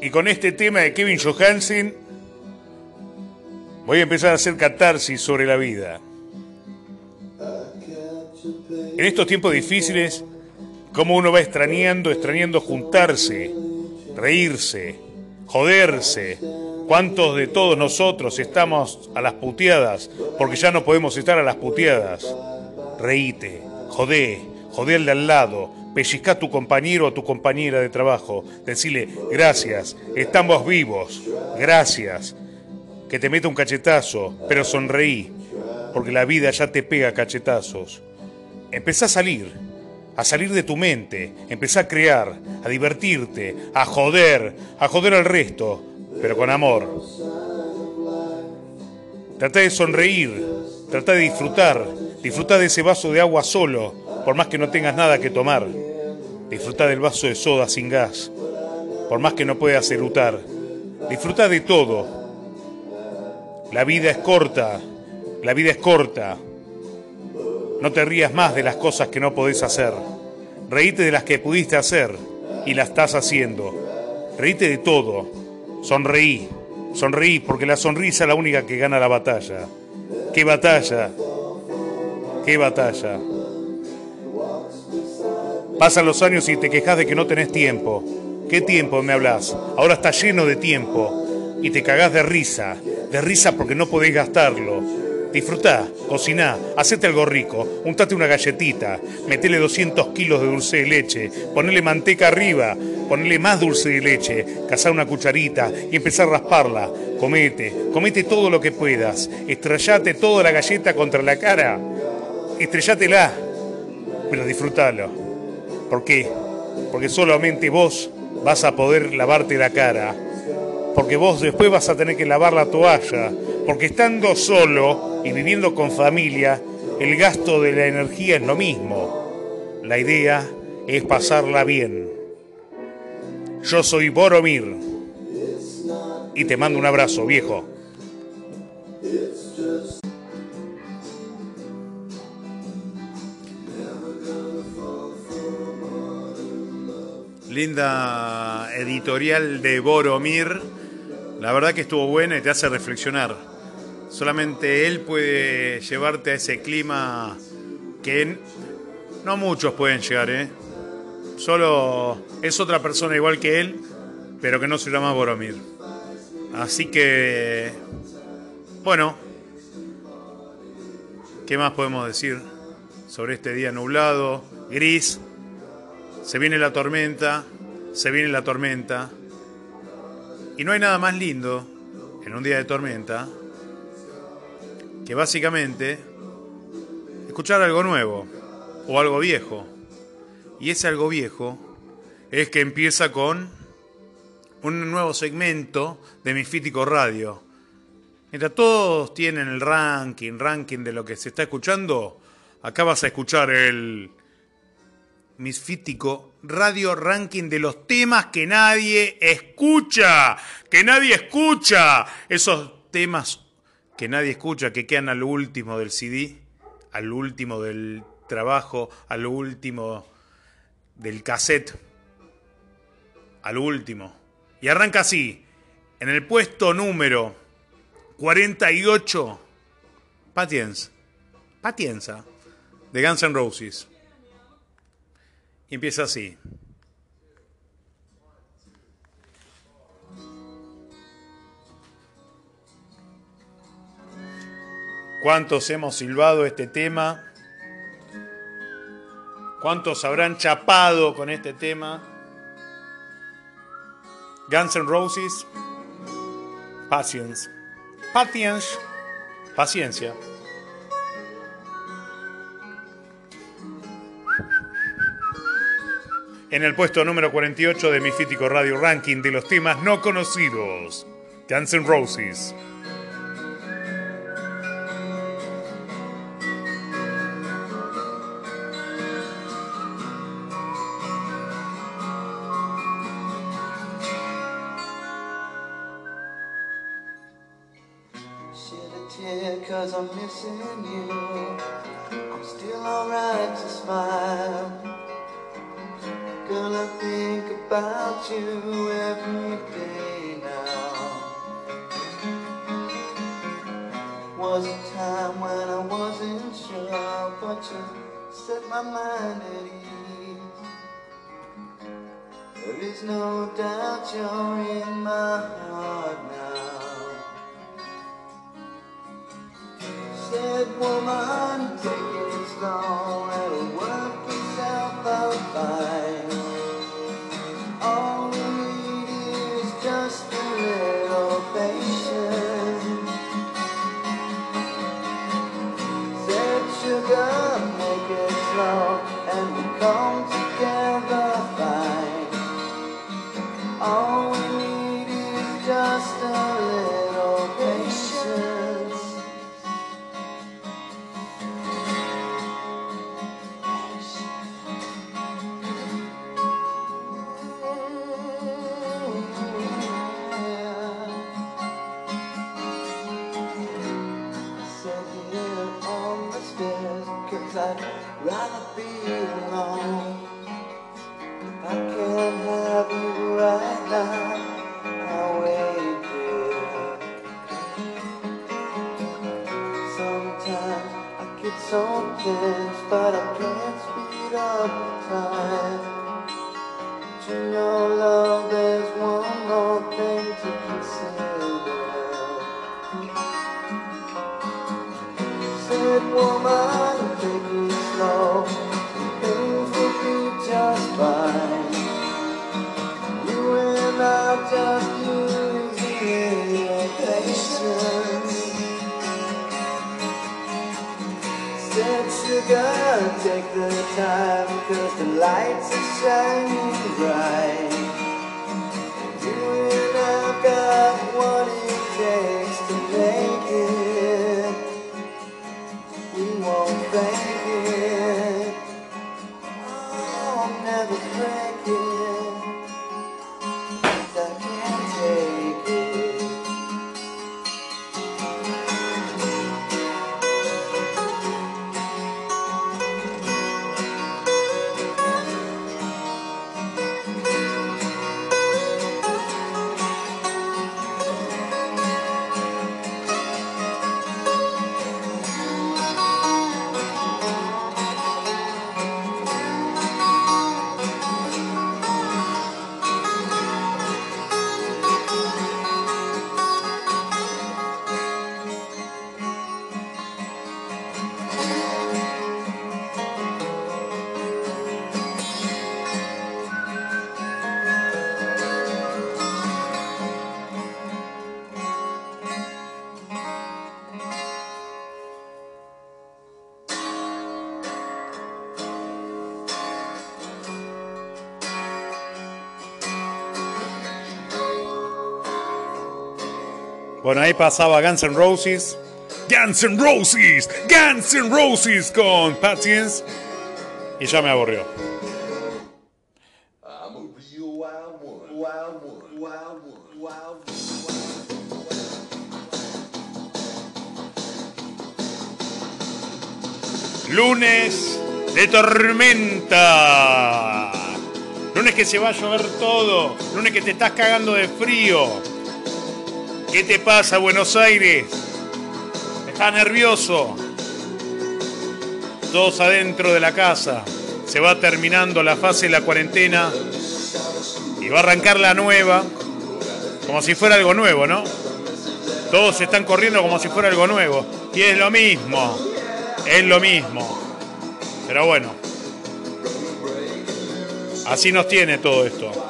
Y con este tema de Kevin Johansen voy a empezar a hacer catarsis sobre la vida. En estos tiempos difíciles, como uno va extrañando, extrañando juntarse, reírse, joderse. ¿Cuántos de todos nosotros estamos a las puteadas porque ya no podemos estar a las puteadas? Reíte, jodé, jodé al de al lado, pellizca a tu compañero o tu compañera de trabajo, decirle gracias, estamos vivos, gracias, que te meta un cachetazo, pero sonreí, porque la vida ya te pega cachetazos. Empezá a salir, a salir de tu mente, empezá a crear, a divertirte, a joder, a joder al resto, pero con amor. Trata de sonreír, trata de disfrutar, disfruta de ese vaso de agua solo, por más que no tengas nada que tomar. Disfruta del vaso de soda sin gas, por más que no puedas erutar. Disfruta de todo. La vida es corta, la vida es corta. No te rías más de las cosas que no podés hacer. Reíte de las que pudiste hacer y las estás haciendo. Reíte de todo. Sonreí. Sonreí porque la sonrisa es la única que gana la batalla. ¿Qué batalla? ¿Qué batalla? Pasan los años y te quejas de que no tenés tiempo. ¿Qué tiempo me hablas? Ahora está lleno de tiempo. Y te cagás de risa. De risa porque no podés gastarlo. Disfrutá, cociná, hacete algo rico, untate una galletita, metele 200 kilos de dulce de leche, ponele manteca arriba, ponele más dulce de leche, cazar una cucharita y empezar a rasparla. Comete, comete todo lo que puedas, estrellate toda la galleta contra la cara, estrellátela, pero disfrútalo. ¿Por qué? Porque solamente vos vas a poder lavarte la cara, porque vos después vas a tener que lavar la toalla, porque estando solo y viviendo con familia, el gasto de la energía es lo mismo. La idea es pasarla bien. Yo soy Boromir y te mando un abrazo, viejo. Linda editorial de Boromir. La verdad que estuvo buena y te hace reflexionar. Solamente él puede llevarte a ese clima que no muchos pueden llegar, ¿eh? Solo es otra persona igual que él, pero que no se llama Boromir. Así que, bueno, ¿qué más podemos decir sobre este día nublado, gris? Se viene la tormenta, se viene la tormenta. Y no hay nada más lindo en un día de tormenta que básicamente escuchar algo nuevo o algo viejo. Y ese algo viejo es que empieza con un nuevo segmento de Misfítico Radio. Mientras todos tienen el ranking, ranking de lo que se está escuchando, acá vas a escuchar el Misfítico Radio Ranking de los temas que nadie escucha, que nadie escucha, esos temas que nadie escucha, que quedan al último del CD, al último del trabajo, al último del cassette, al último. Y arranca así, en el puesto número 48, Patience, Patienza, de Guns N' Roses. Empieza así. ¿Cuántos hemos silbado este tema? ¿Cuántos habrán chapado con este tema? Guns N' Roses, Patience. Patience, paciencia. En el puesto número 48 de mi fítico Radio Ranking de los temas no conocidos, Guns N' Roses. Cause I'm missing you. I'm still alright to smile. About you every day now. Was a time when I wasn't sure, but you set my mind at ease. There is no doubt you're in my heart now. Said woman, take it slow, it'll work itself out fine. Time, cause the lights are shining bright. Bueno, ahí pasaba Guns N' Roses. Guns N' Roses, Guns N' Roses con Patience. Y ya me aburrió. Lunes de tormenta. Lunes que se va a llover todo. Lunes que te estás cagando de frío. ¿Qué te pasa, Buenos Aires? ¿Estás nervioso? Todos adentro de la casa. Se va terminando la fase de la cuarentena. Y va a arrancar la nueva. Como si fuera algo nuevo, ¿no? Todos están corriendo como si fuera algo nuevo. Y es lo mismo. Es lo mismo. Pero bueno. Así nos tiene todo esto.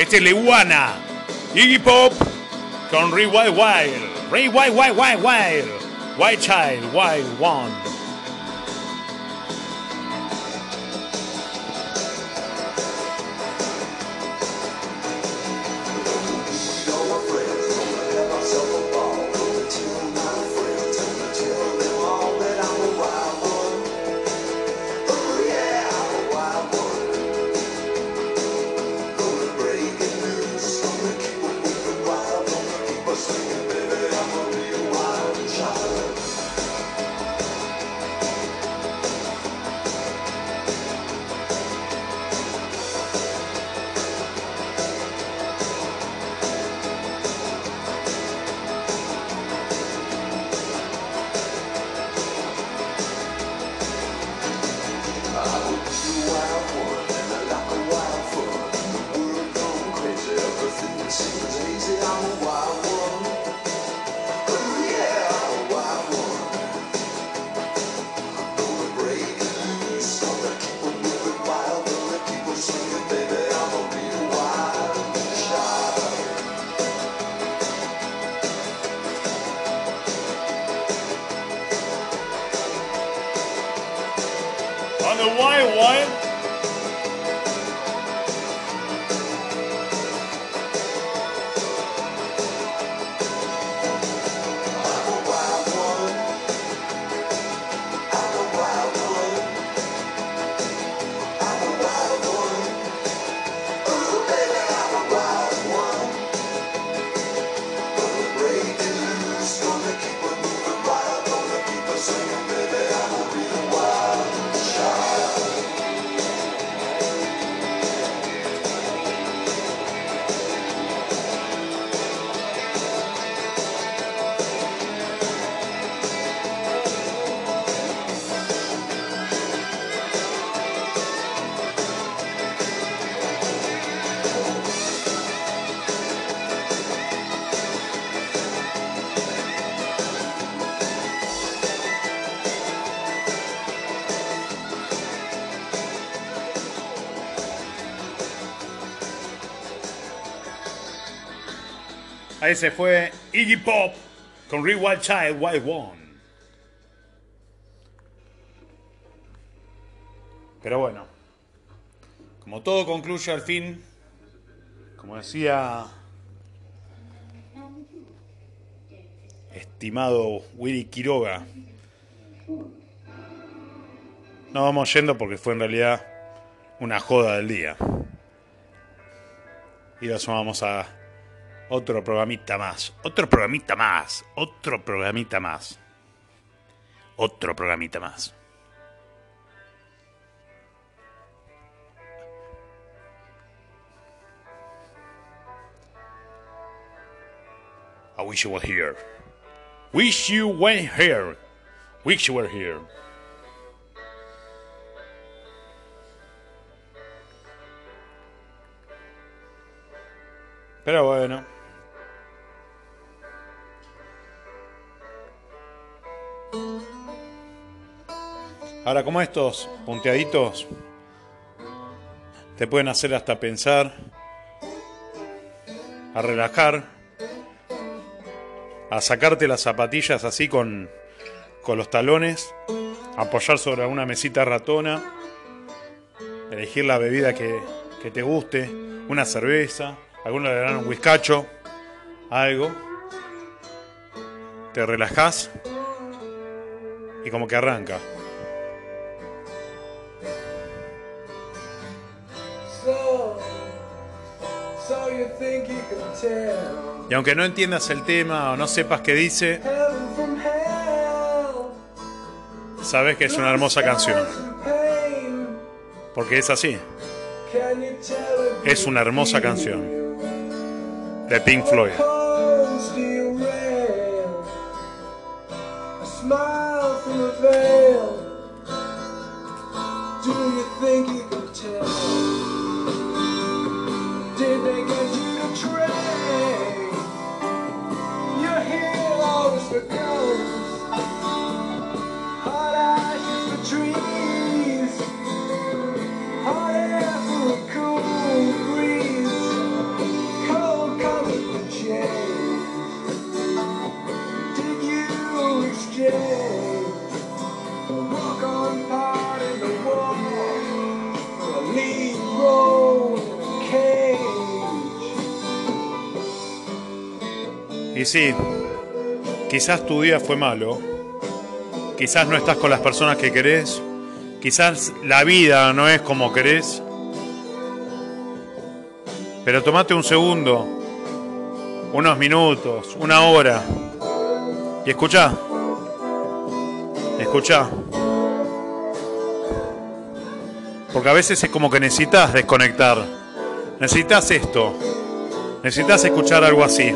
Este es Leguana. Iggy Pop con Ray Wild Wild. Ray Wild Wild Wild Wild. White Child Wild One. Ahí se fue Iggy Pop con Real Wild Child Wild One. Pero bueno, como todo concluye al fin, como decía estimado Willy Quiroga, no vamos yendo porque fue en realidad una joda del día. Y lo sumamos a otro programita más, otro programita más, otro programita más, otro programita más. I wish you were here. Wish you were here. Wish you were here. Pero bueno. Ahora, como estos punteaditos te pueden hacer hasta pensar, a relajar, a sacarte las zapatillas así con, con los talones, apoyar sobre una mesita ratona, elegir la bebida que, que te guste, una cerveza, algunos le darán un whiskacho, algo, te relajás y como que arranca. Y aunque no entiendas el tema o no sepas qué dice, sabes que es una hermosa canción, porque es así, es una hermosa canción de Pink Floyd. Sí, quizás tu día fue malo, quizás no estás con las personas que querés, quizás la vida no es como querés, pero tomate un segundo, unos minutos, una hora. Y escucha, escucha. Porque a veces es como que necesitas desconectar, necesitas esto, necesitas escuchar algo así.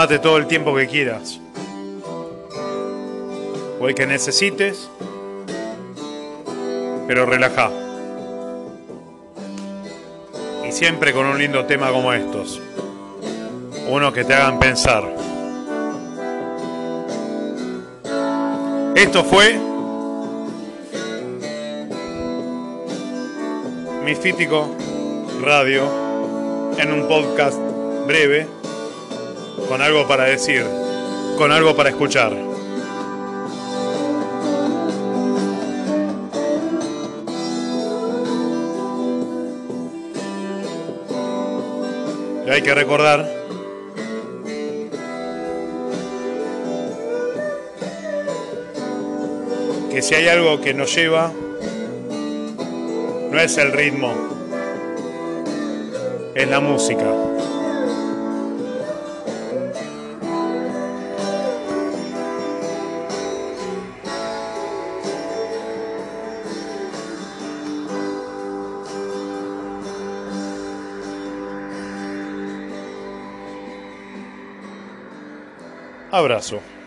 Tomate todo el tiempo que quieras. O el que necesites. Pero relaja. Y siempre con un lindo tema como estos. Uno que te hagan pensar. Esto fue Misfítico Radio en un podcast breve con algo para decir, con algo para escuchar. Y hay que recordar que si hay algo que nos lleva, no es el ritmo, es la música. Abrazo.